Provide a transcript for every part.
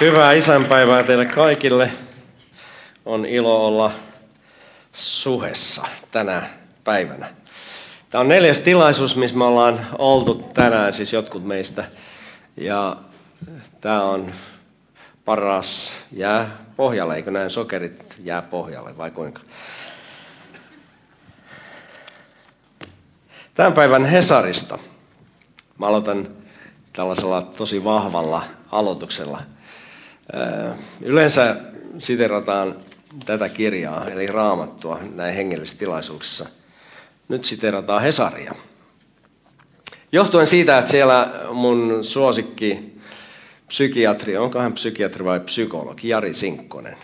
Hyvää isänpäivää teille kaikille. On ilo olla suhessa tänä päivänä. Tämä on neljäs tilaisuus, missä me ollaan oltu tänään, siis jotkut meistä. Ja tämä on paras jää pohjalle, eikö näin sokerit jää pohjalle vai kuinka? Tämän päivän Hesarista. Mä aloitan tällaisella tosi vahvalla aloituksella. Yleensä siterataan tätä kirjaa, eli raamattua, näin hengellisissä tilaisuuksissa. Nyt siterataan Hesaria. Johtuen siitä, että siellä mun suosikki psykiatri, onko hän psykiatri vai psykologi, Jari Sinkkonen.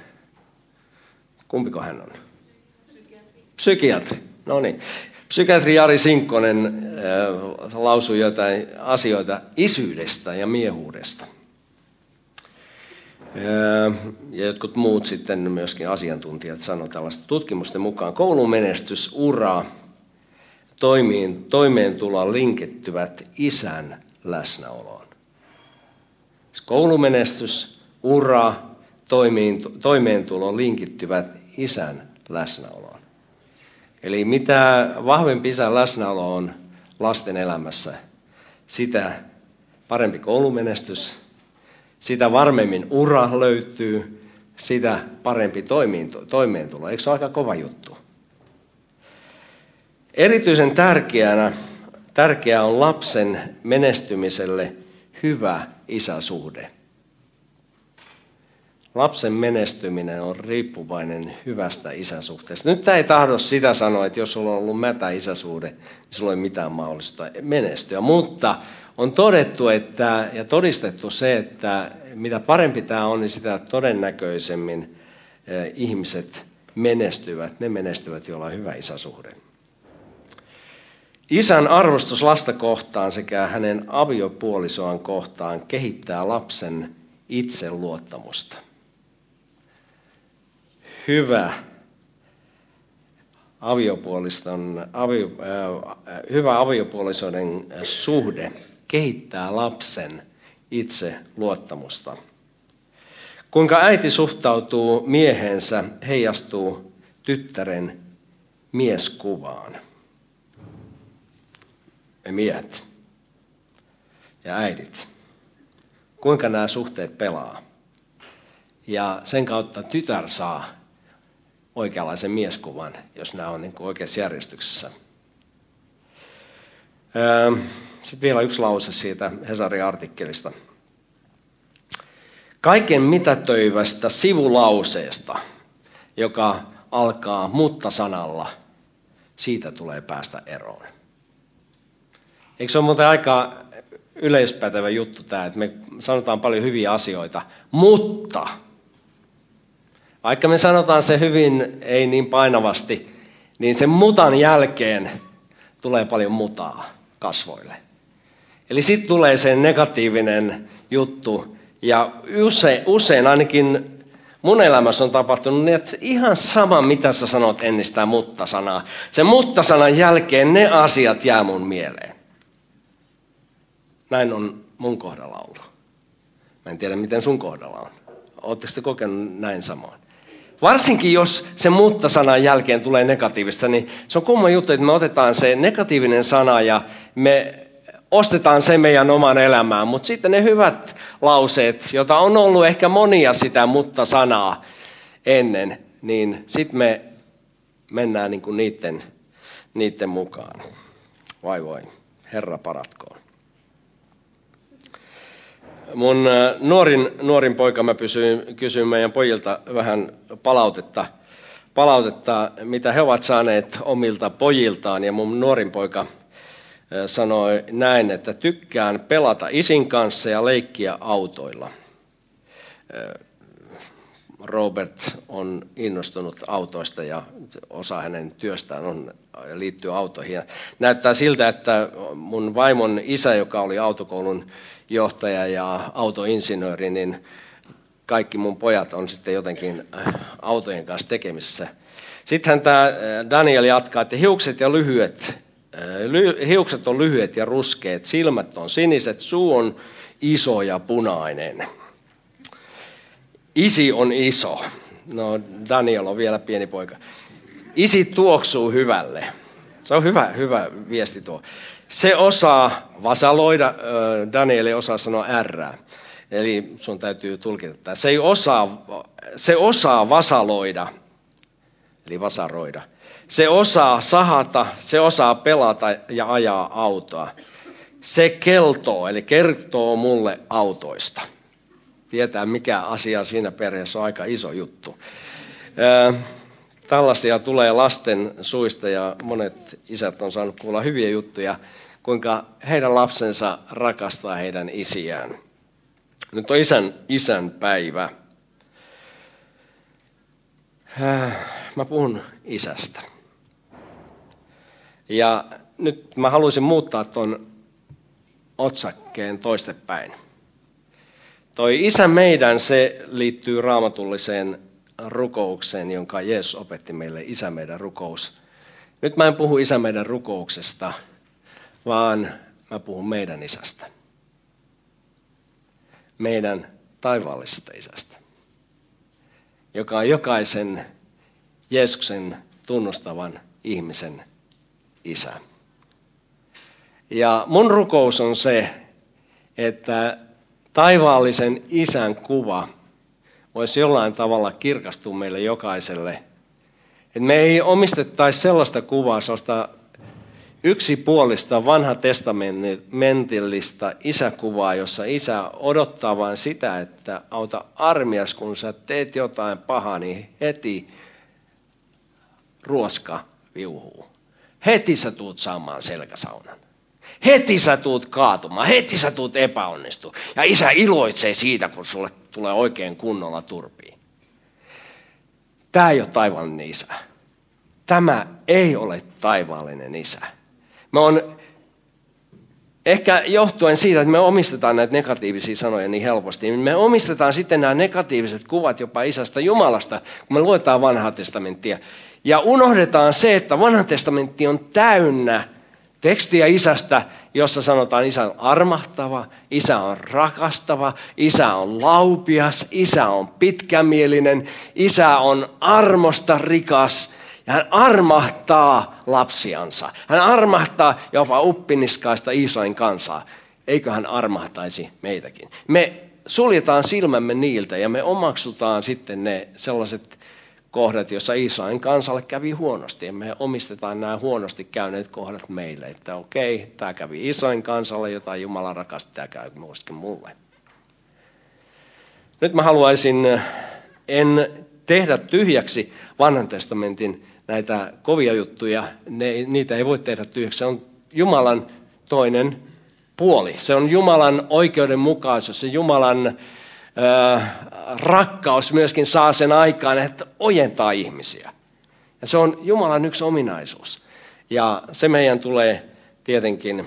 Kumpiko hän on? Psykiatri. Psykiatri, no niin. Psykiatri Jari Sinkkonen äh, lausui jotain asioita isyydestä ja miehuudesta. Ja jotkut muut sitten myöskin asiantuntijat sanoivat tällaista tutkimusten mukaan. Koulumenestys, ura, toimiin, toimeentuloa linkittyvät isän läsnäoloon. Siis koulumenestys, ura, toimiin, toimeentulo linkittyvät isän läsnäoloon. Eli mitä vahvempi isän läsnäolo on lasten elämässä, sitä parempi koulumenestys, sitä varmemmin ura löytyy, sitä parempi toimeentulo. Eikö se ole aika kova juttu? Erityisen tärkeänä, tärkeää on lapsen menestymiselle hyvä isäsuhde. Lapsen menestyminen on riippuvainen hyvästä isäsuhteesta. Nyt tämä ei tahdo sitä sanoa, että jos sulla on ollut mätä isäsuhde, niin sulla ei mitään mahdollista menestyä. Mutta on todettu että, ja todistettu se, että mitä parempi tämä on, niin sitä todennäköisemmin ihmiset menestyvät. Ne menestyvät, joilla on hyvä isäsuhde. Isän arvostus lasta kohtaan sekä hänen aviopuolisoaan kohtaan kehittää lapsen itseluottamusta hyvä aviopuoliston, avio, äh, hyvä aviopuolisoiden suhde kehittää lapsen itse luottamusta. Kuinka äiti suhtautuu miehensä, heijastuu tyttären mieskuvaan. Me miehet ja äidit. Kuinka nämä suhteet pelaa. Ja sen kautta tytär saa oikeanlaisen mieskuvan, jos nämä on niin oikeassa järjestyksessä. Öö, Sitten vielä yksi lause siitä Hesarin artikkelista. Kaiken mitätöivästä sivulauseesta, joka alkaa mutta-sanalla, siitä tulee päästä eroon. Eikö se ole muuten aika yleispätevä juttu tämä, että me sanotaan paljon hyviä asioita, mutta vaikka me sanotaan se hyvin, ei niin painavasti, niin sen mutan jälkeen tulee paljon mutaa kasvoille. Eli sitten tulee se negatiivinen juttu. Ja usein, usein ainakin mun elämässä on tapahtunut niin, että ihan sama mitä sä sanot ennen sitä mutta-sanaa. Sen mutta-sanan jälkeen ne asiat jää mun mieleen. Näin on mun kohdalla ollut. Mä en tiedä miten sun kohdalla on. Oletteko te kokenut näin samoin? Varsinkin jos se mutta-sanan jälkeen tulee negatiivista, niin se on kumma juttu, että me otetaan se negatiivinen sana ja me ostetaan se meidän oman elämään. Mutta sitten ne hyvät lauseet, joita on ollut ehkä monia sitä mutta-sanaa ennen, niin sitten me mennään niin kuin niiden, niiden mukaan. Vai voi, Herra paratkoon mun nuorin, nuorin poika, mä pysyin, kysyin meidän pojilta vähän palautetta, palautetta, mitä he ovat saaneet omilta pojiltaan. Ja mun nuorin poika sanoi näin, että tykkään pelata isin kanssa ja leikkiä autoilla. Äh, Robert on innostunut autoista ja osa hänen työstään on, liittyy autoihin. Näyttää siltä, että mun vaimon isä, joka oli autokoulun johtaja ja autoinsinööri, niin kaikki mun pojat on sitten jotenkin autojen kanssa tekemisissä. Sittenhän tämä Daniel jatkaa, että hiukset ja lyhyet, hiukset on lyhyet ja ruskeat, silmät on siniset, suu on iso ja punainen. Isi on iso. No Daniel on vielä pieni poika. Isi tuoksuu hyvälle. Se on hyvä, hyvä viesti tuo. Se osaa vasaloida, Daniel ei osaa sanoa R. Eli sun täytyy tulkita tämä. Se, ei osaa, se osaa vasaloida, eli vasaroida. Se osaa sahata, se osaa pelata ja ajaa autoa. Se keltoo, eli kertoo mulle autoista tietää, mikä asia siinä perheessä on aika iso juttu. Tällaisia tulee lasten suista ja monet isät on saanut kuulla hyviä juttuja, kuinka heidän lapsensa rakastaa heidän isiään. Nyt on isän, isän päivä. Mä puhun isästä. Ja nyt mä haluaisin muuttaa tuon otsakkeen toistepäin. Toi Isä meidän, se liittyy raamatulliseen rukoukseen, jonka Jeesus opetti meille, Isä meidän rukous. Nyt mä en puhu Isä meidän rukouksesta, vaan mä puhun meidän isästä. Meidän taivaallisesta isästä, joka on jokaisen Jeesuksen tunnustavan ihmisen isä. Ja mun rukous on se, että taivaallisen isän kuva voisi jollain tavalla kirkastua meille jokaiselle. Että me ei omistettaisi sellaista kuvaa, sellaista yksipuolista vanha testamentillista isäkuvaa, jossa isä odottaa vain sitä, että auta armias, kun sä teet jotain pahaa, niin heti ruoska viuhuu. Heti sä tuut saamaan selkäsaunan. Heti sä tuut kaatumaan, heti sä tuut epäonnistu. Ja isä iloitsee siitä, kun sulle tulee oikein kunnolla turpiin. Tämä ei ole taivaallinen isä. Tämä ei ole taivaallinen isä. Me on ehkä johtuen siitä, että me omistetaan näitä negatiivisia sanoja niin helposti, niin me omistetaan sitten nämä negatiiviset kuvat jopa isästä Jumalasta, kun me luetaan vanhaa testamenttia. Ja unohdetaan se, että vanha testamentti on täynnä tekstiä isästä, jossa sanotaan isä on armahtava, isä on rakastava, isä on laupias, isä on pitkämielinen, isä on armosta rikas ja hän armahtaa lapsiansa. Hän armahtaa jopa uppiniskaista Israelin kansaa. Eikö hän armahtaisi meitäkin? Me suljetaan silmämme niiltä ja me omaksutaan sitten ne sellaiset kohdat, joissa Israelin kansalle kävi huonosti. Ja me omistetaan nämä huonosti käyneet kohdat meille, että okei, tämä kävi Israelin kansalle, jota Jumala rakasti, tämä käy myöskin mulle. Nyt mä haluaisin, en tehdä tyhjäksi vanhan testamentin näitä kovia juttuja, ne, niitä ei voi tehdä tyhjäksi. Se on Jumalan toinen puoli. Se on Jumalan oikeudenmukaisuus, se Jumalan rakkaus myöskin saa sen aikaan, että ojentaa ihmisiä. Ja se on Jumalan yksi ominaisuus. Ja se meidän tulee tietenkin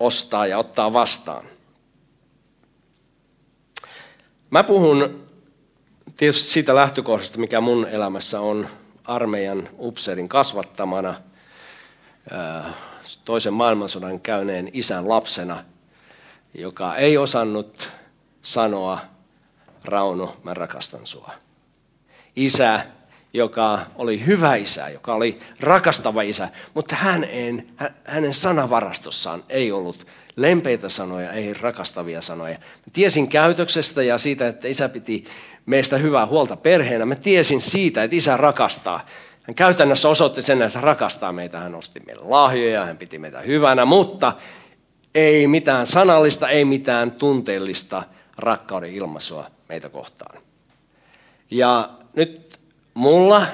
ostaa ja ottaa vastaan. Mä puhun tietysti siitä lähtökohdasta, mikä mun elämässä on armeijan upseerin kasvattamana, toisen maailmansodan käyneen isän lapsena, joka ei osannut sanoa, Rauno, mä rakastan sua. Isä, joka oli hyvä isä, joka oli rakastava isä, mutta hän en, hänen sanavarastossaan ei ollut lempeitä sanoja, ei rakastavia sanoja. Tiesin käytöksestä ja siitä, että isä piti meistä hyvää huolta perheenä. Mä tiesin siitä, että isä rakastaa. Hän käytännössä osoitti sen, että hän rakastaa meitä. Hän osti meille lahjoja, hän piti meitä hyvänä, mutta ei mitään sanallista, ei mitään tunteellista rakkauden ilmaisua meitä kohtaan. Ja nyt mulla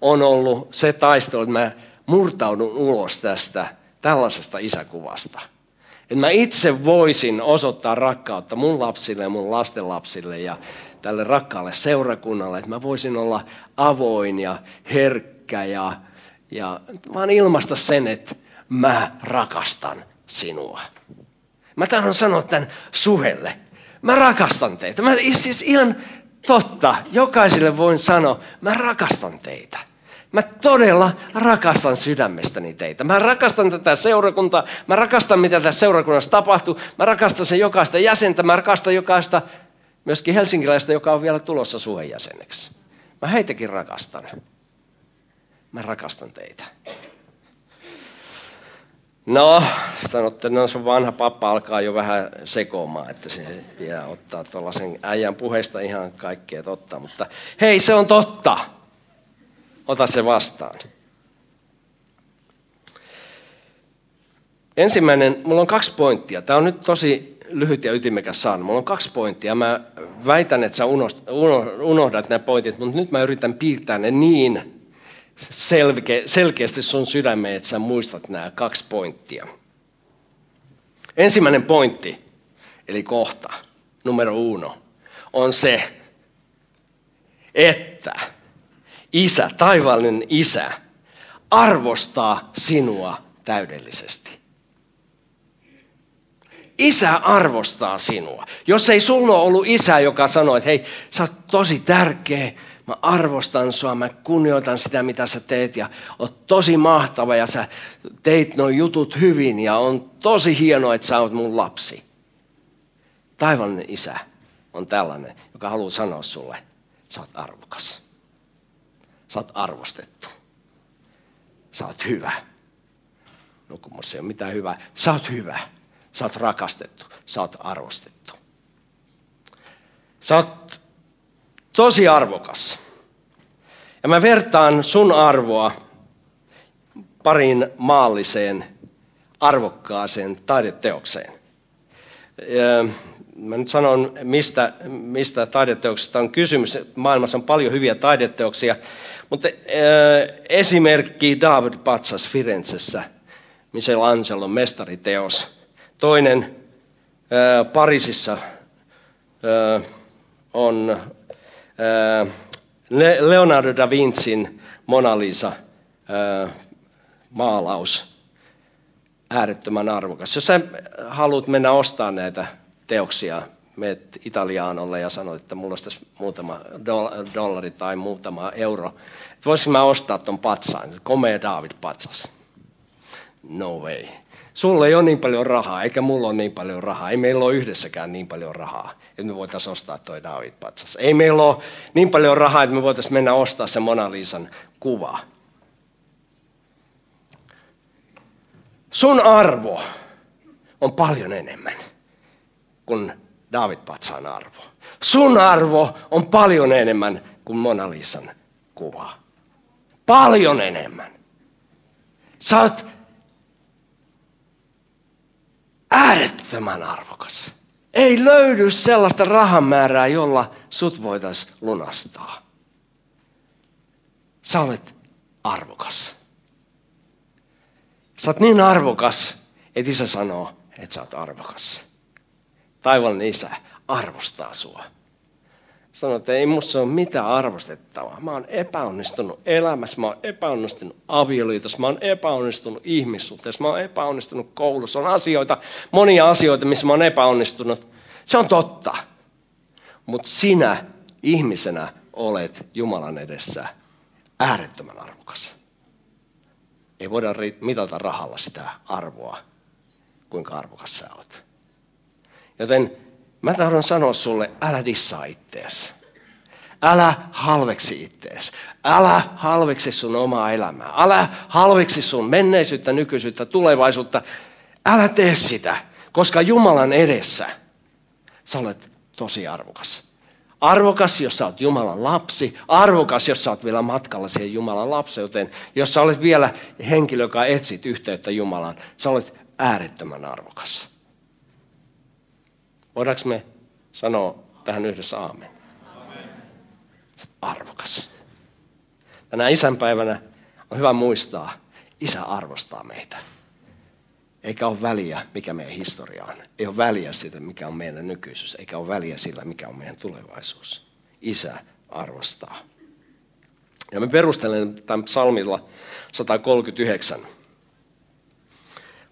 on ollut se taistelu, että mä murtaudun ulos tästä tällaisesta isäkuvasta. Että mä itse voisin osoittaa rakkautta mun lapsille ja mun lastenlapsille ja tälle rakkaalle seurakunnalle. Että mä voisin olla avoin ja herkkä ja, ja vaan ilmaista sen, että mä rakastan sinua. Mä tahdon sanoa tämän suhelle. Mä rakastan teitä. Mä siis ihan totta, jokaiselle voin sanoa, mä rakastan teitä. Mä todella rakastan sydämestäni teitä. Mä rakastan tätä seurakuntaa. Mä rakastan, mitä tässä seurakunnassa tapahtuu. Mä rakastan sen jokaista jäsentä. Mä rakastan jokaista, myöskin helsinkiläistä, joka on vielä tulossa suhen jäseneksi. Mä heitäkin rakastan. Mä rakastan teitä. No, sanotte, no se vanha pappa alkaa jo vähän sekoamaan, että se pitää ottaa tuollaisen äijän puheesta ihan kaikkea totta. Mutta hei, se on totta. Ota se vastaan. Ensimmäinen, mulla on kaksi pointtia. Tämä on nyt tosi lyhyt ja ytimekäs saana. Mulla on kaksi pointtia. Mä väitän, että sä unohdat nämä pointit, mutta nyt mä yritän piirtää ne niin selke, selkeästi sun sydämeen, että sä muistat nämä kaksi pointtia. Ensimmäinen pointti, eli kohta, numero uno, on se, että isä, taivaallinen isä, arvostaa sinua täydellisesti. Isä arvostaa sinua. Jos ei sulla ollut isä, joka sanoo, että hei, sä oot tosi tärkeä, Mä arvostan sua, mä kunnioitan sitä, mitä sä teet ja oot tosi mahtava ja sä teit nuo jutut hyvin ja on tosi hienoa, että sä oot mun lapsi. Taivallinen isä on tällainen, joka haluaa sanoa sulle, sä oot arvokas. Sä oot arvostettu. Sä oot hyvä. Nukumus ei ole mitään hyvää. Sä oot hyvä. Sä oot rakastettu. Sä oot arvostettu. Sä oot tosi arvokas. Ja mä vertaan sun arvoa pariin maalliseen, arvokkaaseen taideteokseen. Mä nyt sanon, mistä, mistä taideteoksesta on kysymys. Maailmassa on paljon hyviä taideteoksia, mutta äh, esimerkki David Patsas Firenzessä, Michelangelo mestariteos. Toinen äh, Pariisissa äh, on Leonardo da Vincin Mona Lisa maalaus, äärettömän arvokas. Jos sä haluat mennä ostamaan näitä teoksia, meet Italiaanolle ja sanoit, että mulla olisi tässä muutama dollari tai muutama euro. Voisinko mä ostaa ton patsaan, komea David patsas? No way. Sulla ei ole niin paljon rahaa, eikä mulla ole niin paljon rahaa. Ei meillä ole yhdessäkään niin paljon rahaa, että me voitaisiin ostaa toi David patsas. Ei meillä ole niin paljon rahaa, että me voitaisiin mennä ostaa se Mona Lisan kuva. Sun arvo on paljon enemmän kuin David Patsaan arvo. Sun arvo on paljon enemmän kuin Mona Lisan kuva. Paljon enemmän. Sä oot äärettömän arvokas. Ei löydy sellaista rahamäärää, jolla sut voitaisiin lunastaa. Sä olet arvokas. Sä oot niin arvokas, että isä sanoo, että sä oot arvokas. Taivallinen isä arvostaa sua. Sanoi, että ei musta ole mitään arvostettavaa. Mä oon epäonnistunut elämässä, mä oon epäonnistunut avioliitossa, mä oon epäonnistunut ihmissuhteessa, mä oon epäonnistunut koulussa. On asioita, monia asioita, missä mä oon epäonnistunut. Se on totta. Mutta sinä ihmisenä olet Jumalan edessä äärettömän arvokas. Ei voida mitata rahalla sitä arvoa, kuinka arvokas sä oot. Joten Mä tahdon sanoa sulle, älä dissaa ittees. Älä halveksi ittees. Älä halveksi sun omaa elämää. Älä halveksi sun menneisyyttä, nykyisyyttä, tulevaisuutta. Älä tee sitä, koska Jumalan edessä sä olet tosi arvokas. Arvokas, jos sä oot Jumalan lapsi. Arvokas, jos sä oot vielä matkalla siihen Jumalan lapseuteen. Jos sä olet vielä henkilö, joka etsit yhteyttä Jumalaan. Sä olet äärettömän arvokas. Voidaanko me sanoa tähän yhdessä aamen? Arvokas. Tänä isänpäivänä on hyvä muistaa, isä arvostaa meitä. Eikä ole väliä, mikä meidän historia on. Ei ole väliä siitä, mikä on meidän nykyisyys. Eikä ole väliä sillä, mikä on meidän tulevaisuus. Isä arvostaa. Ja me perustelen tämän psalmilla 139.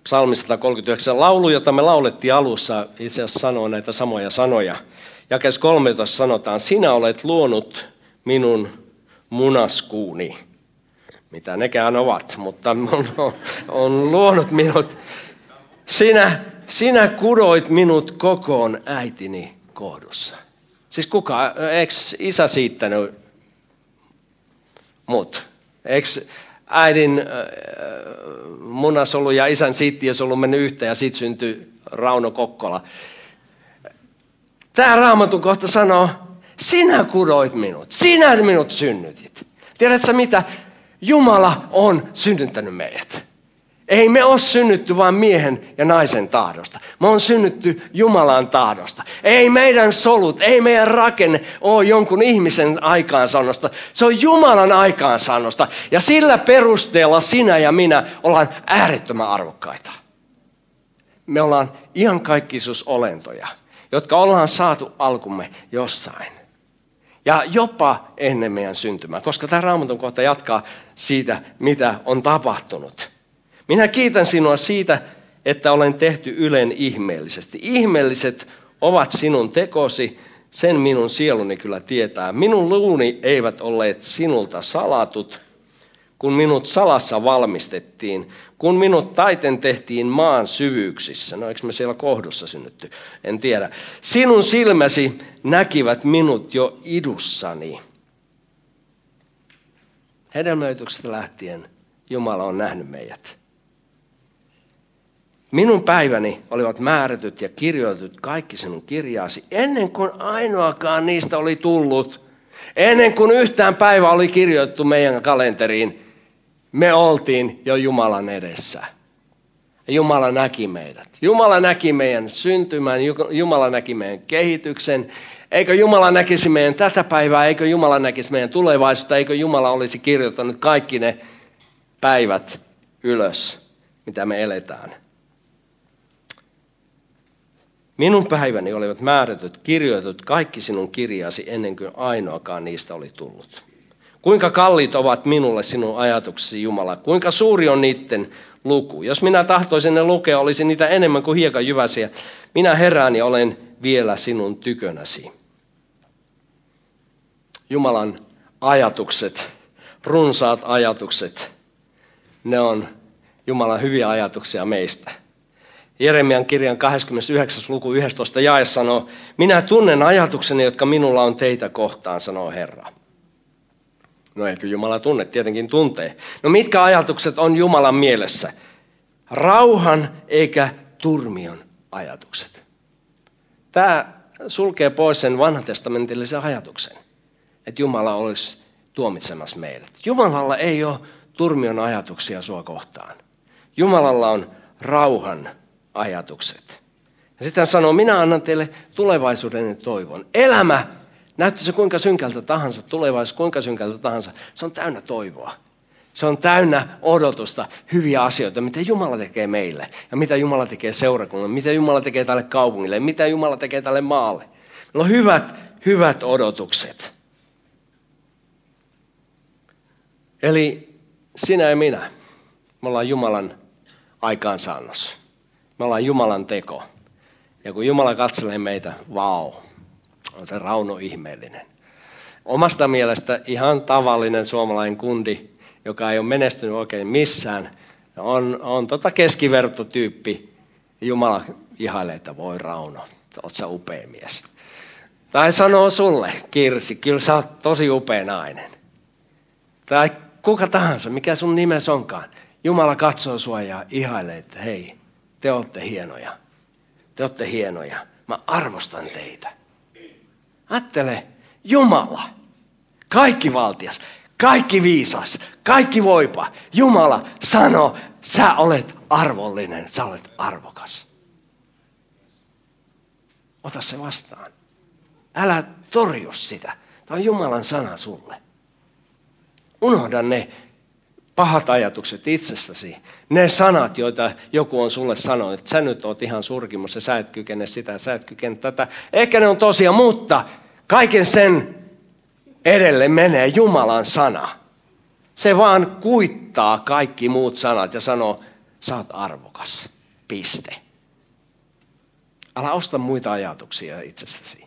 Psalmi 139 laulu, jota me laulettiin alussa, itse asiassa sanoo näitä samoja sanoja. Jakes 13 sanotaan, sinä olet luonut minun munaskuuni. Mitä nekään ovat, mutta on, on luonut minut. Sinä, sinä kudoit minut kokoon äitini kohdussa. Siis kuka, eikö isä siittänyt mut? Eikö äidin munasolu ja isän siittiösolu mennyt yhteen ja siitä syntyi Rauno Kokkola. Tämä raamatun kohta sanoo, sinä kudoit minut, sinä minut synnytit. Tiedätkö mitä? Jumala on synnyttänyt meidät. Ei me ole synnytty vain miehen ja naisen tahdosta. Me on synnytty Jumalan tahdosta. Ei meidän solut, ei meidän rakenne ole jonkun ihmisen aikaansaannosta. Se on Jumalan aikaansaannosta. Ja sillä perusteella sinä ja minä ollaan äärettömän arvokkaita. Me ollaan iankaikkisuusolentoja, jotka ollaan saatu alkumme jossain. Ja jopa ennen meidän syntymää, koska tämä raamatun kohta jatkaa siitä, mitä on tapahtunut. Minä kiitän sinua siitä, että olen tehty ylen ihmeellisesti. Ihmeelliset ovat sinun tekosi, sen minun sieluni kyllä tietää. Minun luuni eivät olleet sinulta salatut, kun minut salassa valmistettiin, kun minut taiten tehtiin maan syvyyksissä. No eikö me siellä kohdussa synnytty? En tiedä. Sinun silmäsi näkivät minut jo idussani. Hedelmöityksestä lähtien Jumala on nähnyt meidät. Minun päiväni olivat määrätyt ja kirjoitut kaikki sinun kirjaasi, ennen kuin ainoakaan niistä oli tullut. Ennen kuin yhtään päivä oli kirjoitettu meidän kalenteriin, me oltiin jo Jumalan edessä. Jumala näki meidät. Jumala näki meidän syntymän, Jumala näki meidän kehityksen. Eikö Jumala näkisi meidän tätä päivää, eikö Jumala näkisi meidän tulevaisuutta, eikö Jumala olisi kirjoittanut kaikki ne päivät ylös, mitä me eletään. Minun päiväni olivat määrätyt, kirjoitut kaikki sinun kirjasi ennen kuin ainoakaan niistä oli tullut. Kuinka kalliit ovat minulle sinun ajatuksesi, Jumala? Kuinka suuri on niiden luku? Jos minä tahtoisin ne lukea, olisi niitä enemmän kuin jyväsiä. Minä herään ja olen vielä sinun tykönäsi. Jumalan ajatukset, runsaat ajatukset, ne on Jumalan hyviä ajatuksia meistä. Jeremian kirjan 29. luku 11 jae sanoo, minä tunnen ajatukseni, jotka minulla on teitä kohtaan, sanoo Herra. No eikö Jumala tunne? Tietenkin tuntee. No mitkä ajatukset on Jumalan mielessä? Rauhan eikä turmion ajatukset. Tämä sulkee pois sen vanhatestamentillisen ajatuksen, että Jumala olisi tuomitsemassa meidät. Jumalalla ei ole turmion ajatuksia sua kohtaan. Jumalalla on rauhan ajatukset. Ja sitten hän sanoo, minä annan teille tulevaisuuden toivon. Elämä, näyttää se kuinka synkältä tahansa, tulevaisuus kuinka synkältä tahansa, se on täynnä toivoa. Se on täynnä odotusta, hyviä asioita, mitä Jumala tekee meille ja mitä Jumala tekee seurakunnalle, mitä Jumala tekee tälle kaupungille, mitä Jumala tekee tälle maalle. Meillä on hyvät, hyvät odotukset. Eli sinä ja minä, me ollaan Jumalan aikaansaannossa. Me ollaan Jumalan teko. Ja kun Jumala katselee meitä, vau, on se Rauno ihmeellinen. Omasta mielestä ihan tavallinen suomalainen kundi, joka ei ole menestynyt oikein missään, on, on tota keskivertotyyppi. Jumala ihailee, että voi Rauno, oot sä upea mies. Tai sanoo sulle, Kirsi, kyllä sä oot tosi upea nainen. Tai kuka tahansa, mikä sun nimes onkaan. Jumala katsoo sua ja ihailee, että hei, te olette hienoja. Te olette hienoja. Mä arvostan teitä. Ajattele, Jumala, kaikki valtias, kaikki viisas, kaikki voipa. Jumala sano, sä olet arvollinen, sä olet arvokas. Ota se vastaan. Älä torju sitä. Tämä on Jumalan sana sulle. Unohda ne pahat ajatukset itsestäsi, ne sanat, joita joku on sulle sanonut, että sä nyt oot ihan surkimus ja sä et kykene sitä, sä et kykene tätä. Ehkä ne on tosia, mutta kaiken sen edelle menee Jumalan sana. Se vaan kuittaa kaikki muut sanat ja sanoo, sä oot arvokas. Piste. Älä osta muita ajatuksia itsestäsi.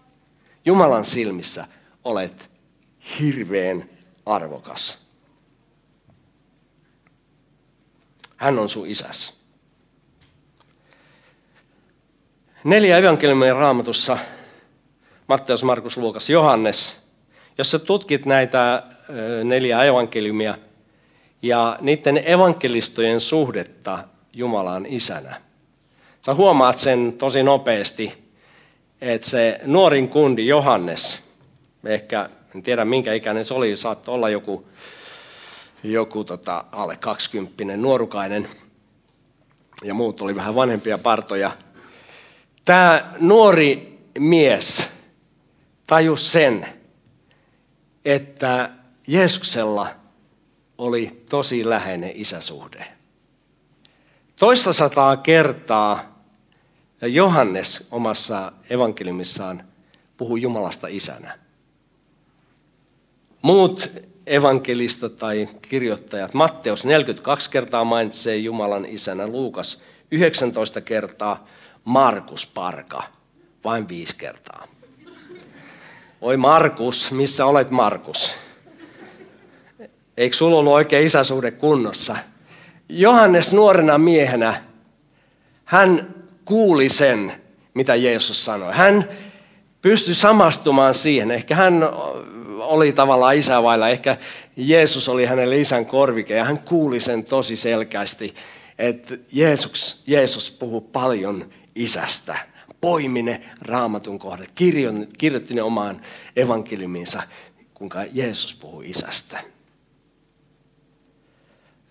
Jumalan silmissä olet hirveän arvokas. Hän on sun isäs. Neljä evankeliumia raamatussa, Matteus, Markus, Luukas, Johannes. Jos sä tutkit näitä neljä evankeliumia ja niiden evankelistojen suhdetta Jumalaan isänä, sä huomaat sen tosi nopeasti, että se nuorin kundi Johannes, ehkä en tiedä minkä ikäinen se oli, saattoi olla joku joku tota, alle 20 nuorukainen ja muut oli vähän vanhempia partoja. Tämä nuori mies tajus sen, että Jeesuksella oli tosi läheinen isäsuhde. Toista sataa kertaa Johannes omassa evankeliumissaan puhuu Jumalasta isänä. Muut evankelista tai kirjoittajat. Matteus 42 kertaa mainitsee Jumalan isänä, Luukas 19 kertaa, Markus Parka vain viisi kertaa. Oi Markus, missä olet Markus? Eikö sulla ollut oikein isäsuhde kunnossa? Johannes nuorena miehenä, hän kuuli sen, mitä Jeesus sanoi. Hän pystyi samastumaan siihen. Ehkä hän oli tavallaan isä vailla. Ehkä Jeesus oli hänelle isän korvike ja hän kuuli sen tosi selkeästi, että Jeesus, Jeesus puhuu paljon isästä. Poimi ne raamatun kohdat, kirjoitti ne omaan evankeliumiinsa, kuinka Jeesus puhuu isästä.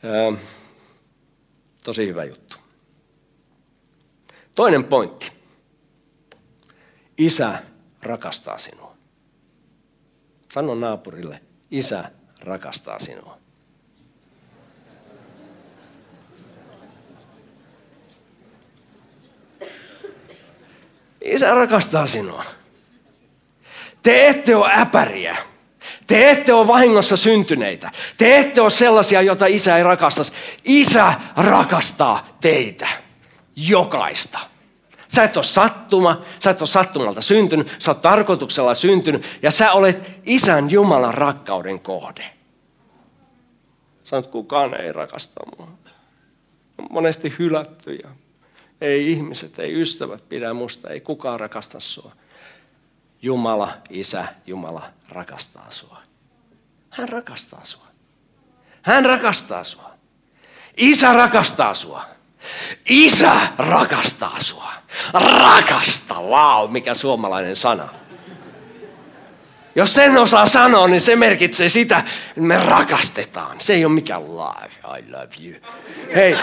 Öö, tosi hyvä juttu. Toinen pointti. Isä rakastaa sinua. Sano naapurille, isä rakastaa sinua. Isä rakastaa sinua. Te ette ole äpäriä. Te ette ole vahingossa syntyneitä. Te ette ole sellaisia, joita isä ei rakastaisi. Isä rakastaa teitä. Jokaista. Sä et ole sattuma, sä et ole sattumalta syntynyt, sä oot tarkoituksella syntynyt ja sä olet isän Jumalan rakkauden kohde. Sanot, kukaan ei rakasta mua. Monesti hylätty ja ei ihmiset, ei ystävät pidä musta, ei kukaan rakasta sua. Jumala, Isä, Jumala rakastaa sua. Hän rakastaa sua. Hän rakastaa sua. Isä rakastaa sua. Isä rakastaa sua. Rakasta, wow, mikä suomalainen sana. Jos sen osaa sanoa, niin se merkitsee sitä, että me rakastetaan. Se ei ole mikään love, I love you. Hei,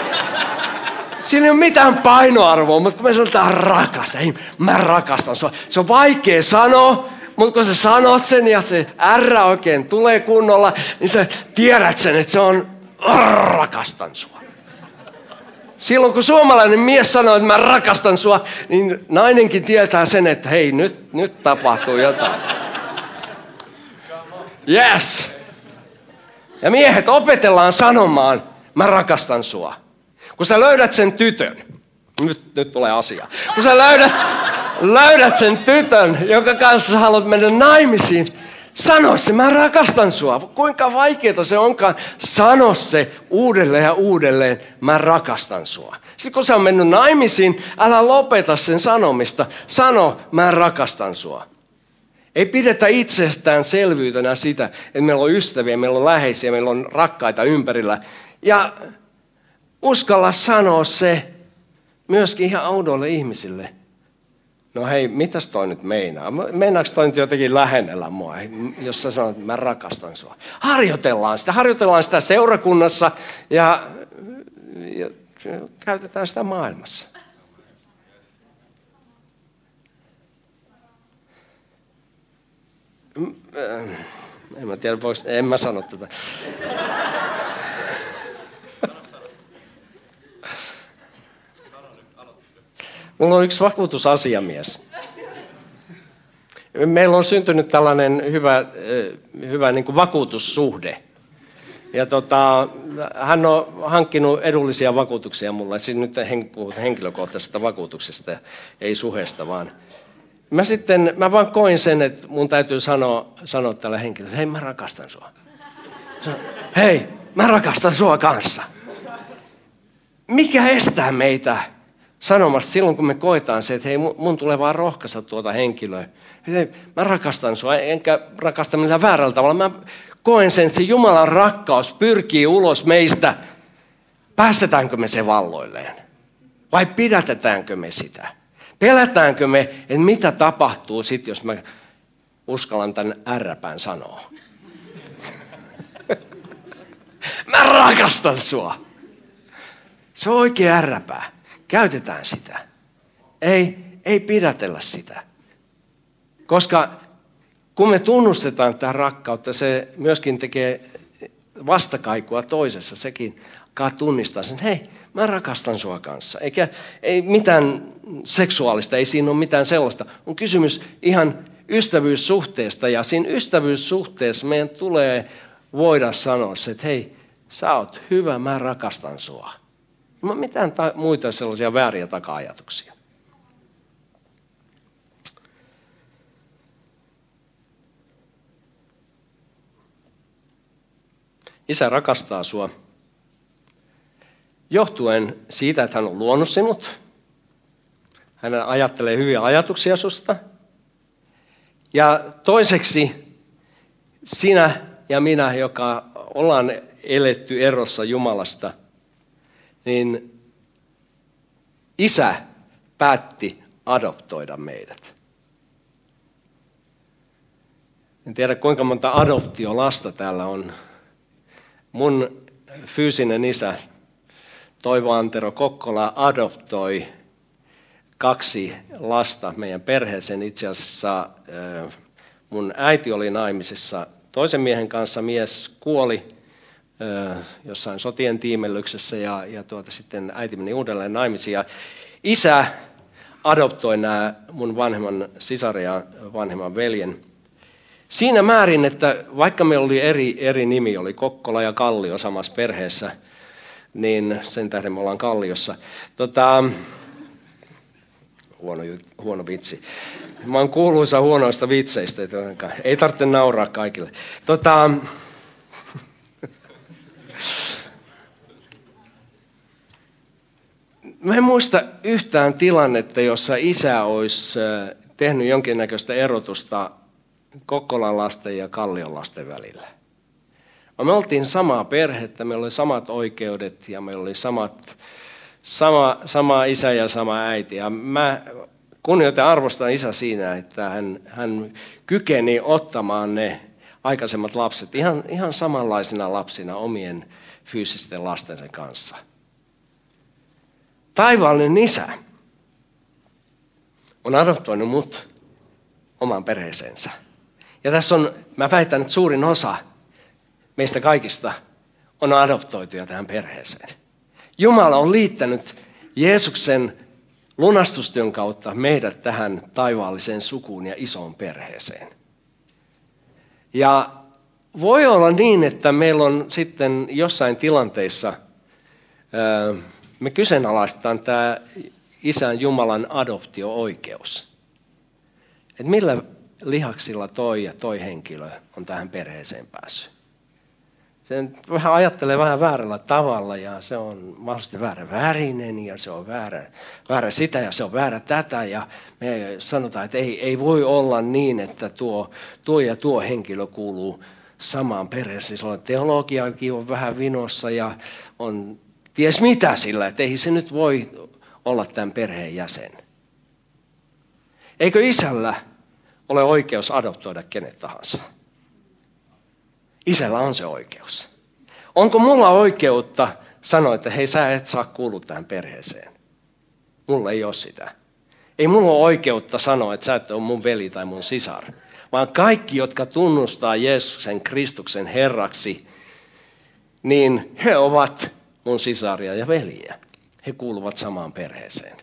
sillä ei ole mitään painoarvoa, mutta kun me sanotaan rakasta, ei, mä rakastan sua. Se on vaikea sanoa, mutta kun sä sanot sen ja se R oikein tulee kunnolla, niin sä tiedät sen, että se on rakastan sua. Silloin kun suomalainen mies sanoo, että mä rakastan sua, niin nainenkin tietää sen, että hei, nyt, nyt tapahtuu jotain. Yes. Ja miehet opetellaan sanomaan, mä rakastan sua. Kun sä löydät sen tytön, nyt, nyt tulee asia. Kun sä löydät, löydät sen tytön, jonka kanssa haluat mennä naimisiin, Sano se, mä rakastan sua. Kuinka vaikeaa se onkaan, sano se uudelleen ja uudelleen, mä rakastan sua. Sitten kun sä on mennyt naimisiin, älä lopeta sen sanomista. Sano, mä rakastan sua. Ei pidetä itsestään selvyytenä sitä, että meillä on ystäviä, meillä on läheisiä, meillä on rakkaita ympärillä. Ja uskalla sanoa se myöskin ihan oudoille ihmisille no hei, mitäs toi nyt meinaa? Meinaako toi nyt jotenkin lähennellä mua, jos sä sanot, että mä rakastan sua? Harjoitellaan sitä, harjoitellaan sitä seurakunnassa ja, ja käytetään sitä maailmassa. En mä tiedä, voisi, en mä sano tätä. Mulla on yksi vakuutusasiamies. Meillä on syntynyt tällainen hyvä, hyvä niin kuin vakuutussuhde. Ja tota, hän on hankkinut edullisia vakuutuksia mulle. Siis nyt puhut henkilökohtaisesta vakuutuksesta, ei suhesta, vaan mä sitten, mä vaan koin sen, että mun täytyy sanoa, sanoa tällä henkilölle, hei mä rakastan sua. Hei, mä rakastan sua kanssa. Mikä estää meitä sanomasta silloin, kun me koetaan se, että hei, mun tulee vaan rohkaista tuota henkilöä. Hei, mä rakastan sua, enkä rakasta millään väärällä tavalla. Mä koen sen, että se Jumalan rakkaus pyrkii ulos meistä. Päästetäänkö me se valloilleen? Vai pidätetäänkö me sitä? Pelätäänkö me, että mitä tapahtuu sitten, jos mä uskallan tämän ärräpään sanoa? mä rakastan sua. Se on oikein ärräpää. Käytetään sitä. Ei, ei pidätellä sitä. Koska kun me tunnustetaan tätä rakkautta, se myöskin tekee vastakaikua toisessa. Sekin alkaa tunnistaa sen, hei, mä rakastan sua kanssa. Eikä ei mitään seksuaalista, ei siinä ole mitään sellaista. On kysymys ihan ystävyyssuhteesta ja siinä ystävyyssuhteessa meidän tulee voida sanoa se, että hei, sä oot hyvä, mä rakastan sua. Mä mitään ta- muita sellaisia vääriä taka-ajatuksia. Isä rakastaa sua johtuen siitä, että hän on luonut sinut. Hän ajattelee hyviä ajatuksia susta. Ja toiseksi sinä ja minä, joka ollaan eletty erossa Jumalasta, niin isä päätti adoptoida meidät. En tiedä kuinka monta adoptiolasta täällä on mun fyysinen isä Toivo Antero Kokkola adoptoi kaksi lasta meidän perheeseen. Itse asiassa mun äiti oli naimisissa toisen miehen kanssa, mies kuoli jossain sotien tiimellyksessä ja, ja tuota, sitten äiti meni uudelleen naimisiin. Ja isä adoptoi nämä mun vanhemman sisaren ja vanhemman veljen. Siinä määrin, että vaikka me oli eri, eri nimi, oli Kokkola ja Kallio samassa perheessä, niin sen tähden me ollaan Kalliossa. Tota, huono, huono vitsi. Mä oon kuuluisa huonoista vitseistä, ei tarvitse nauraa kaikille. Tota, Mä en muista yhtään tilannetta, jossa isä olisi tehnyt jonkinnäköistä erotusta Kokkolan lasten ja Kallion lasten välillä. Me oltiin samaa perhettä, meillä oli samat oikeudet ja meillä oli samat, sama, sama isä ja sama äiti. Ja mä kunnioitan arvostan isä siinä, että hän, hän kykeni ottamaan ne aikaisemmat lapset ihan, ihan samanlaisina lapsina omien fyysisten lastensa kanssa. Taivaallinen isä on adoptoinut mut omaan perheeseensä. Ja tässä on, mä väitän, että suurin osa meistä kaikista on adoptoituja tähän perheeseen. Jumala on liittänyt Jeesuksen lunastustyön kautta meidät tähän taivaalliseen sukuun ja isoon perheeseen. Ja voi olla niin, että meillä on sitten jossain tilanteissa, me kyseenalaistetaan tämä isän Jumalan adoptio-oikeus. Että millä lihaksilla toi ja toi henkilö on tähän perheeseen päässyt. Sen vähän ajattelee vähän väärällä tavalla ja se on mahdollisesti väärä värinen ja se on väärä, väärä sitä ja se on väärä tätä. Ja me sanotaan, että ei, ei voi olla niin, että tuo, tuo ja tuo henkilö kuuluu samaan perheeseen. Silloin teologiakin on vähän vinossa ja on ties mitä sillä, että ei se nyt voi olla tämän perheen jäsen. Eikö isällä ole oikeus adoptoida kenet tahansa? Isällä on se oikeus. Onko mulla oikeutta sanoa, että hei sä et saa kuulua tähän perheeseen? Mulla ei ole sitä. Ei mulla ole oikeutta sanoa, että sä et ole mun veli tai mun sisar. Vaan kaikki, jotka tunnustaa Jeesuksen Kristuksen Herraksi, niin he ovat mun sisaria ja veliä. He kuuluvat samaan perheeseen.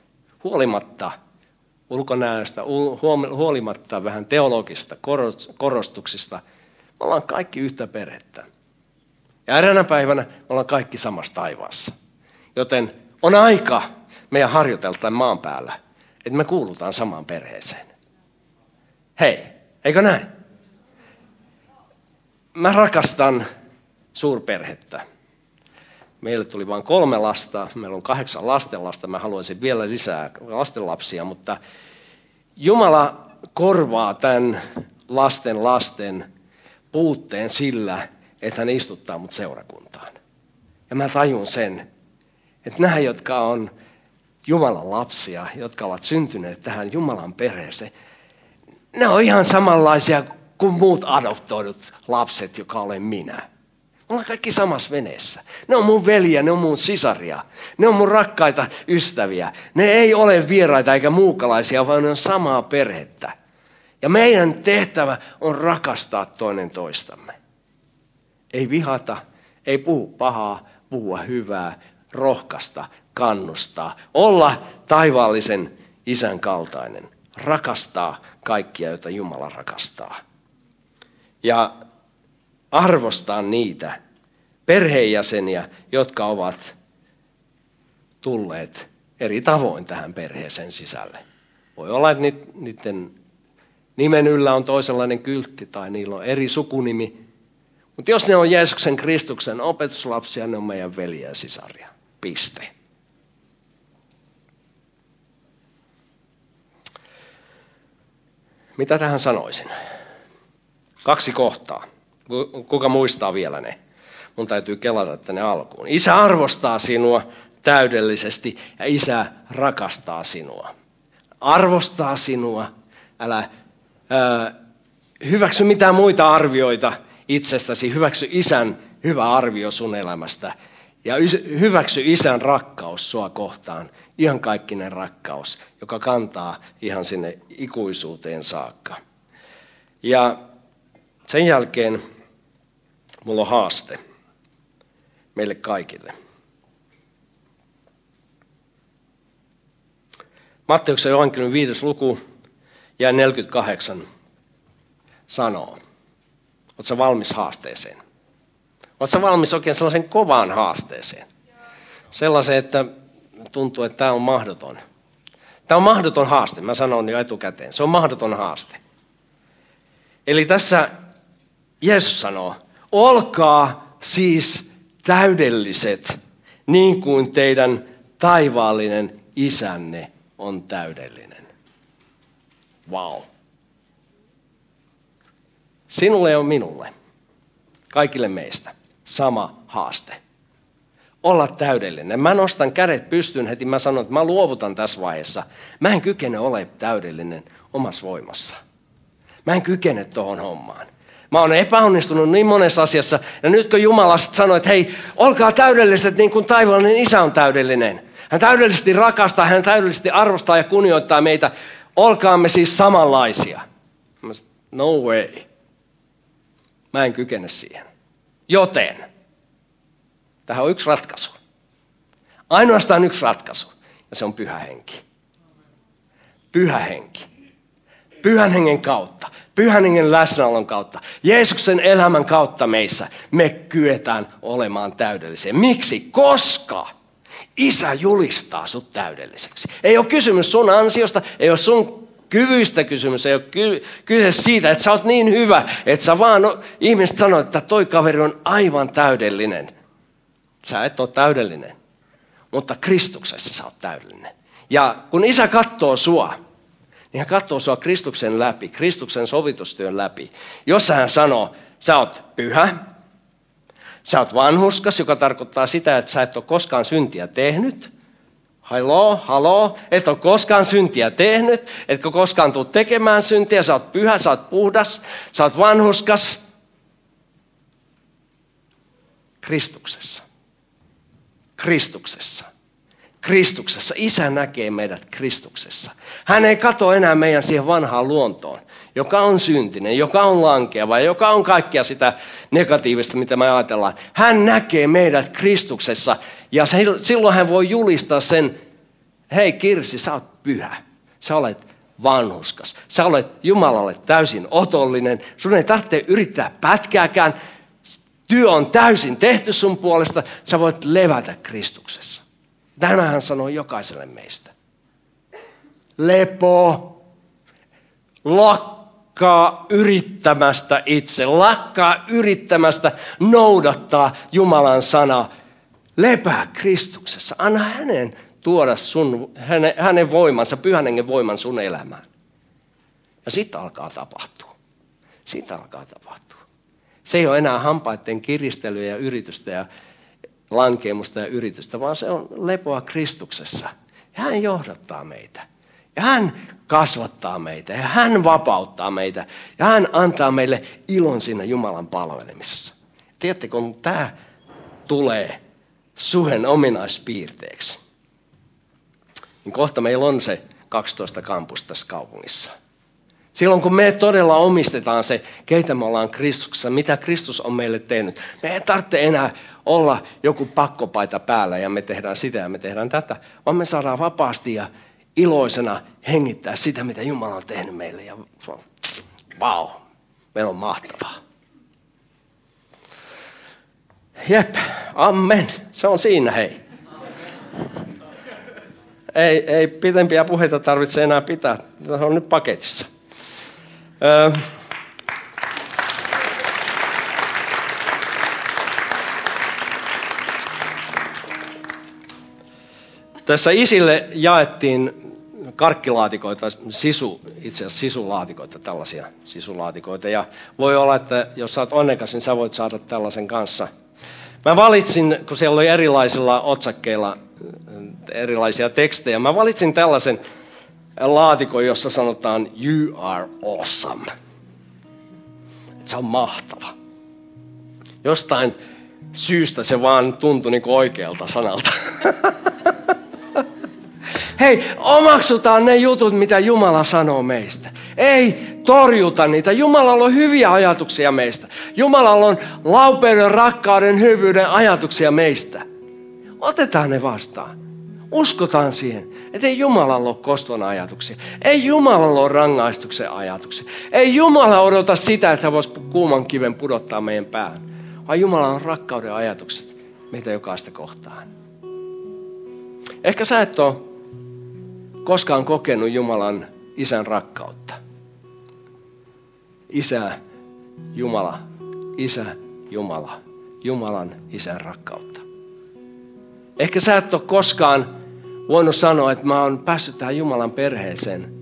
huolimatta ulkonäöstä, huolimatta vähän teologista korostuksista, me ollaan kaikki yhtä perhettä. Ja eräänä päivänä me ollaan kaikki samassa taivaassa. Joten on aika meidän harjoitelta maan päällä, että me kuulutaan samaan perheeseen. Hei, eikö näin? Mä rakastan suurperhettä. Meille tuli vain kolme lasta, meillä on kahdeksan lastenlasta, mä haluaisin vielä lisää lastenlapsia, mutta Jumala korvaa tämän lasten lasten puutteen sillä, että hän istuttaa mut seurakuntaan. Ja mä tajun sen, että nämä, jotka on Jumalan lapsia, jotka ovat syntyneet tähän Jumalan perheeseen, ne on ihan samanlaisia kuin muut adoptoidut lapset, joka olen minä. Me ollaan kaikki samassa veneessä. Ne on mun veliä, ne on mun sisaria. Ne on mun rakkaita ystäviä. Ne ei ole vieraita eikä muukalaisia, vaan ne on samaa perhettä. Ja meidän tehtävä on rakastaa toinen toistamme. Ei vihata, ei puhu pahaa, puhua hyvää, rohkasta, kannustaa. Olla taivaallisen isän kaltainen. Rakastaa kaikkia, joita Jumala rakastaa. Ja arvostaa niitä perheenjäseniä, jotka ovat tulleet eri tavoin tähän perheeseen sisälle. Voi olla, että niiden nimen yllä on toisenlainen kyltti tai niillä on eri sukunimi. Mutta jos ne on Jeesuksen Kristuksen opetuslapsia, ne on meidän veliä ja sisaria. Piste. Mitä tähän sanoisin? Kaksi kohtaa. Kuka muistaa vielä ne? Mun täytyy kelata tänne alkuun. Isä arvostaa sinua täydellisesti ja isä rakastaa sinua. Arvostaa sinua. Älä ää, hyväksy mitään muita arvioita itsestäsi. Hyväksy isän hyvä arvio sun elämästä. Ja hyväksy isän rakkaus sua kohtaan. Ihan kaikkinen rakkaus, joka kantaa ihan sinne ikuisuuteen saakka. Ja sen jälkeen mulla on haaste meille kaikille. Matteuksen evankeliumin viides luku ja 48 sanoo. Oletko valmis haasteeseen? Oletko valmis oikein sellaisen kovaan haasteeseen? Sellaisen, että tuntuu, että tämä on mahdoton. Tämä on mahdoton haaste, mä sanon jo etukäteen. Se on mahdoton haaste. Eli tässä Jeesus sanoo, olkaa siis täydelliset, niin kuin teidän taivaallinen isänne on täydellinen. Wow. Sinulle ja minulle, kaikille meistä, sama haaste. Olla täydellinen. Mä nostan kädet pystyyn heti, mä sanon, että mä luovutan tässä vaiheessa. Mä en kykene ole täydellinen omassa voimassa. Mä en kykene tuohon hommaan. Mä oon epäonnistunut niin monessa asiassa. Ja nyt kun Jumala sanoi, että hei, olkaa täydelliset niin kuin taivaallinen isä on täydellinen. Hän täydellisesti rakastaa, hän täydellisesti arvostaa ja kunnioittaa meitä. Olkaamme siis samanlaisia. No way. Mä en kykene siihen. Joten, tähän on yksi ratkaisu. Ainoastaan yksi ratkaisu, ja se on pyhä henki. Pyhä henki. Pyhän hengen kautta pyhän hengen läsnäolon kautta, Jeesuksen elämän kautta meissä, me kyetään olemaan täydellisiä. Miksi? Koska Isä julistaa sut täydelliseksi. Ei ole kysymys sun ansiosta, ei ole sun kyvyistä kysymys, ei ole kyse siitä, että sä oot niin hyvä, että sä vaan, no, ihmiset sanoo, että toi kaveri on aivan täydellinen. Sä et ole täydellinen, mutta Kristuksessa sä oot täydellinen. Ja kun isä katsoo sua, niin hän katsoo sua Kristuksen läpi, Kristuksen sovitustyön läpi. Jos hän sanoo, sä oot pyhä, sä oot vanhuskas, joka tarkoittaa sitä, että sä et ole koskaan syntiä tehnyt. Haloo, haloo, et ole koskaan syntiä tehnyt, etkö koskaan tule tekemään syntiä, sä oot pyhä, sä oot puhdas, sä oot vanhuskas. Kristuksessa. Kristuksessa. Kristuksessa. Isä näkee meidät Kristuksessa. Hän ei kato enää meidän siihen vanhaan luontoon, joka on syntinen, joka on lankeava, joka on kaikkea sitä negatiivista, mitä me ajatellaan. Hän näkee meidät Kristuksessa ja silloin hän voi julistaa sen Hei Kirsi, sä oot pyhä. Sä olet vanhuskas. Sä olet Jumalalle täysin otollinen. Sun ei tarvitse yrittää pätkääkään. Työ on täysin tehty sun puolesta. Sä voit levätä Kristuksessa. Tämähän sanoo jokaiselle meistä. Lepo. Lakkaa yrittämästä itse. Lakkaa yrittämästä noudattaa Jumalan sanaa. Lepää Kristuksessa. Anna hänen tuoda sun, hänen, hänen voimansa, pyhän hengen voiman sun elämään. Ja sitten alkaa tapahtua. Sitten alkaa tapahtua. Se ei ole enää hampaiden kiristelyä ja yritystä ja lankeemusta ja yritystä, vaan se on lepoa Kristuksessa. Ja hän johdattaa meitä. Ja hän kasvattaa meitä ja hän vapauttaa meitä. Ja hän antaa meille ilon siinä Jumalan palvelemisessa. Tiedätte, kun tämä tulee suhen ominaispiirteeksi, niin kohta meillä on se 12 kampusta tässä kaupungissa. Silloin kun me todella omistetaan se, keitä me ollaan Kristuksessa, mitä Kristus on meille tehnyt. Me ei tarvitse enää olla joku pakkopaita päällä ja me tehdään sitä ja me tehdään tätä, vaan me saadaan vapaasti ja iloisena hengittää sitä, mitä Jumala on tehnyt meille. Ja vau, wow, meillä on mahtavaa. Jep, amen. Se on siinä, hei ei, ei pitempiä puheita tarvitse enää pitää. Se on nyt paketissa. Tässä isille jaettiin karkkilaatikoita, sisu, itse asiassa sisulaatikoita, tällaisia sisulaatikoita. Ja voi olla, että jos sä oot onnekas, niin sä voit saada tällaisen kanssa. Mä valitsin, kun siellä oli erilaisilla otsakkeilla erilaisia tekstejä. Mä valitsin tällaisen laatikon, jossa sanotaan You are awesome. Se on mahtava. Jostain syystä se vaan tuntui niin oikealta sanalta. Hei, omaksutaan ne jutut, mitä Jumala sanoo meistä. Ei torjuta niitä. Jumalalla on hyviä ajatuksia meistä. Jumalalla on laupeuden, rakkauden, hyvyyden ajatuksia meistä. Otetaan ne vastaan. Uskotaan siihen, että ei Jumalalla ole koston ajatuksia. Ei Jumalalla ole rangaistuksen ajatuksia. Ei Jumala odota sitä, että voisi kuuman kiven pudottaa meidän päähän. Vaan Jumala on rakkauden ajatukset meitä jokaista kohtaan. Ehkä sä et ole koskaan kokenut Jumalan isän rakkautta. Isä, Jumala, isä, Jumala, Jumalan isän rakkautta. Ehkä sä et ole koskaan voinut sanoa, että mä oon päässyt tähän Jumalan perheeseen.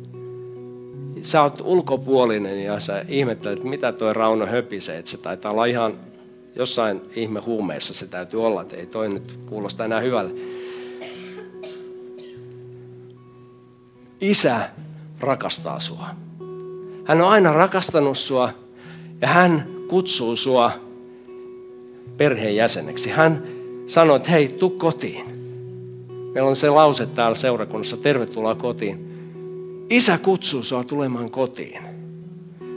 Sä oot ulkopuolinen ja sä ihmettelet, että mitä toi Rauno höpisee. Että se taitaa olla ihan jossain ihme huumeessa se täytyy olla, että ei toi nyt kuulosta enää hyvälle. Isä rakastaa sua. Hän on aina rakastanut sua ja hän kutsuu sua perheenjäseneksi. Hän sanoi, että hei, tuu kotiin. Meillä on se lause täällä seurakunnassa, tervetuloa kotiin. Isä kutsuu sua tulemaan kotiin.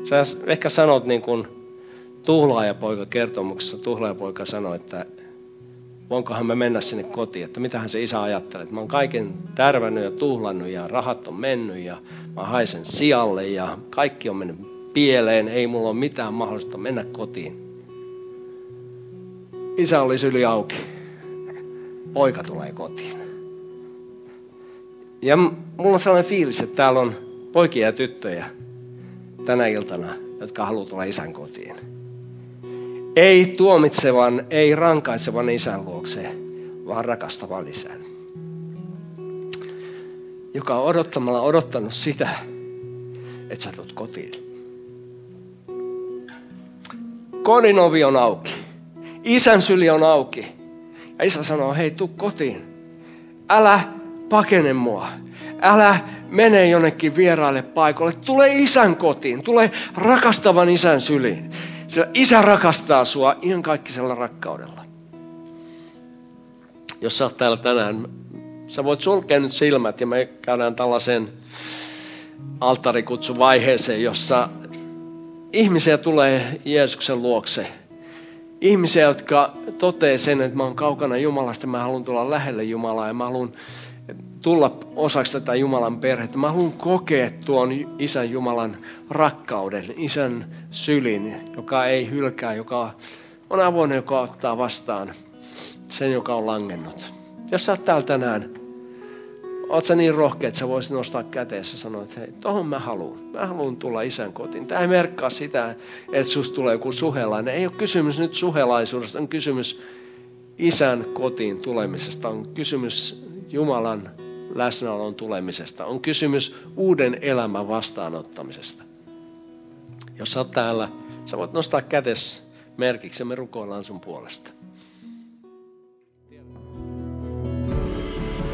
Sä ehkä sanot niin kuin tuhlaajapoika kertomuksessa, tuhlaajapoika sanoi, että voinkohan me mennä sinne kotiin, että mitähän se isä ajattelee, että mä oon kaiken tärvännyt ja tuhlannut ja rahat on mennyt ja mä haisen sijalle ja kaikki on mennyt pieleen, ei mulla ole mitään mahdollista mennä kotiin. Isä oli syli auki. Poika tulee kotiin. Ja mulla on sellainen fiilis, että täällä on poikia ja tyttöjä tänä iltana, jotka haluaa tulla isän kotiin. Ei tuomitsevan, ei rankaisevan isän luokse, vaan rakastavan isän. Joka on odottamalla odottanut sitä, että sä tulet kotiin. Kodin ovi on auki. Isän syli on auki. Ja isä sanoo, hei, tuu kotiin. Älä pakene mua. Älä mene jonnekin vieraille paikalle. Tule isän kotiin. Tule rakastavan isän syliin. Sillä isä rakastaa sua ihan kaikkisella rakkaudella. Jos sä oot täällä tänään, sä voit sulkea nyt silmät ja me käydään tällaisen alttarikutsuvaiheeseen, jossa ihmisiä tulee Jeesuksen luokse. Ihmisiä, jotka toteaa sen, että mä oon kaukana Jumalasta, mä haluan tulla lähelle Jumalaa ja mä haluan tulla osaksi tätä Jumalan perhettä. Mä haluan kokea tuon Isän Jumalan rakkauden, Isän sylin, joka ei hylkää, joka on avoin, joka ottaa vastaan sen, joka on langennut. Jos sä oot täällä tänään, oot sä niin rohkea, että sä voisit nostaa käteessä ja sanoa, että hei, tohon mä haluan. Mä haluan tulla isän kotiin. Tämä ei merkkaa sitä, että susta tulee joku suhelainen. Ei ole kysymys nyt suhelaisuudesta, on kysymys isän kotiin tulemisesta. On kysymys Jumalan läsnäolon tulemisesta. On kysymys uuden elämän vastaanottamisesta. Jos sä oot täällä, sä voit nostaa kätes merkiksi ja me rukoillaan sun puolesta.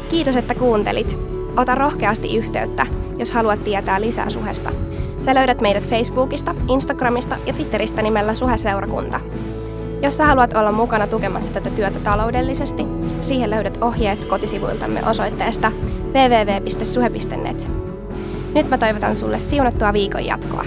Kiitos, että kuuntelit. Ota rohkeasti yhteyttä, jos haluat tietää lisää suhesta. Sä löydät meidät Facebookista, Instagramista ja Twitteristä nimellä Suheseurakunta. Jos sä haluat olla mukana tukemassa tätä työtä taloudellisesti, siihen löydät ohjeet kotisivuiltamme osoitteesta www.suhe.net. Nyt mä toivotan sulle siunattua viikon jatkoa.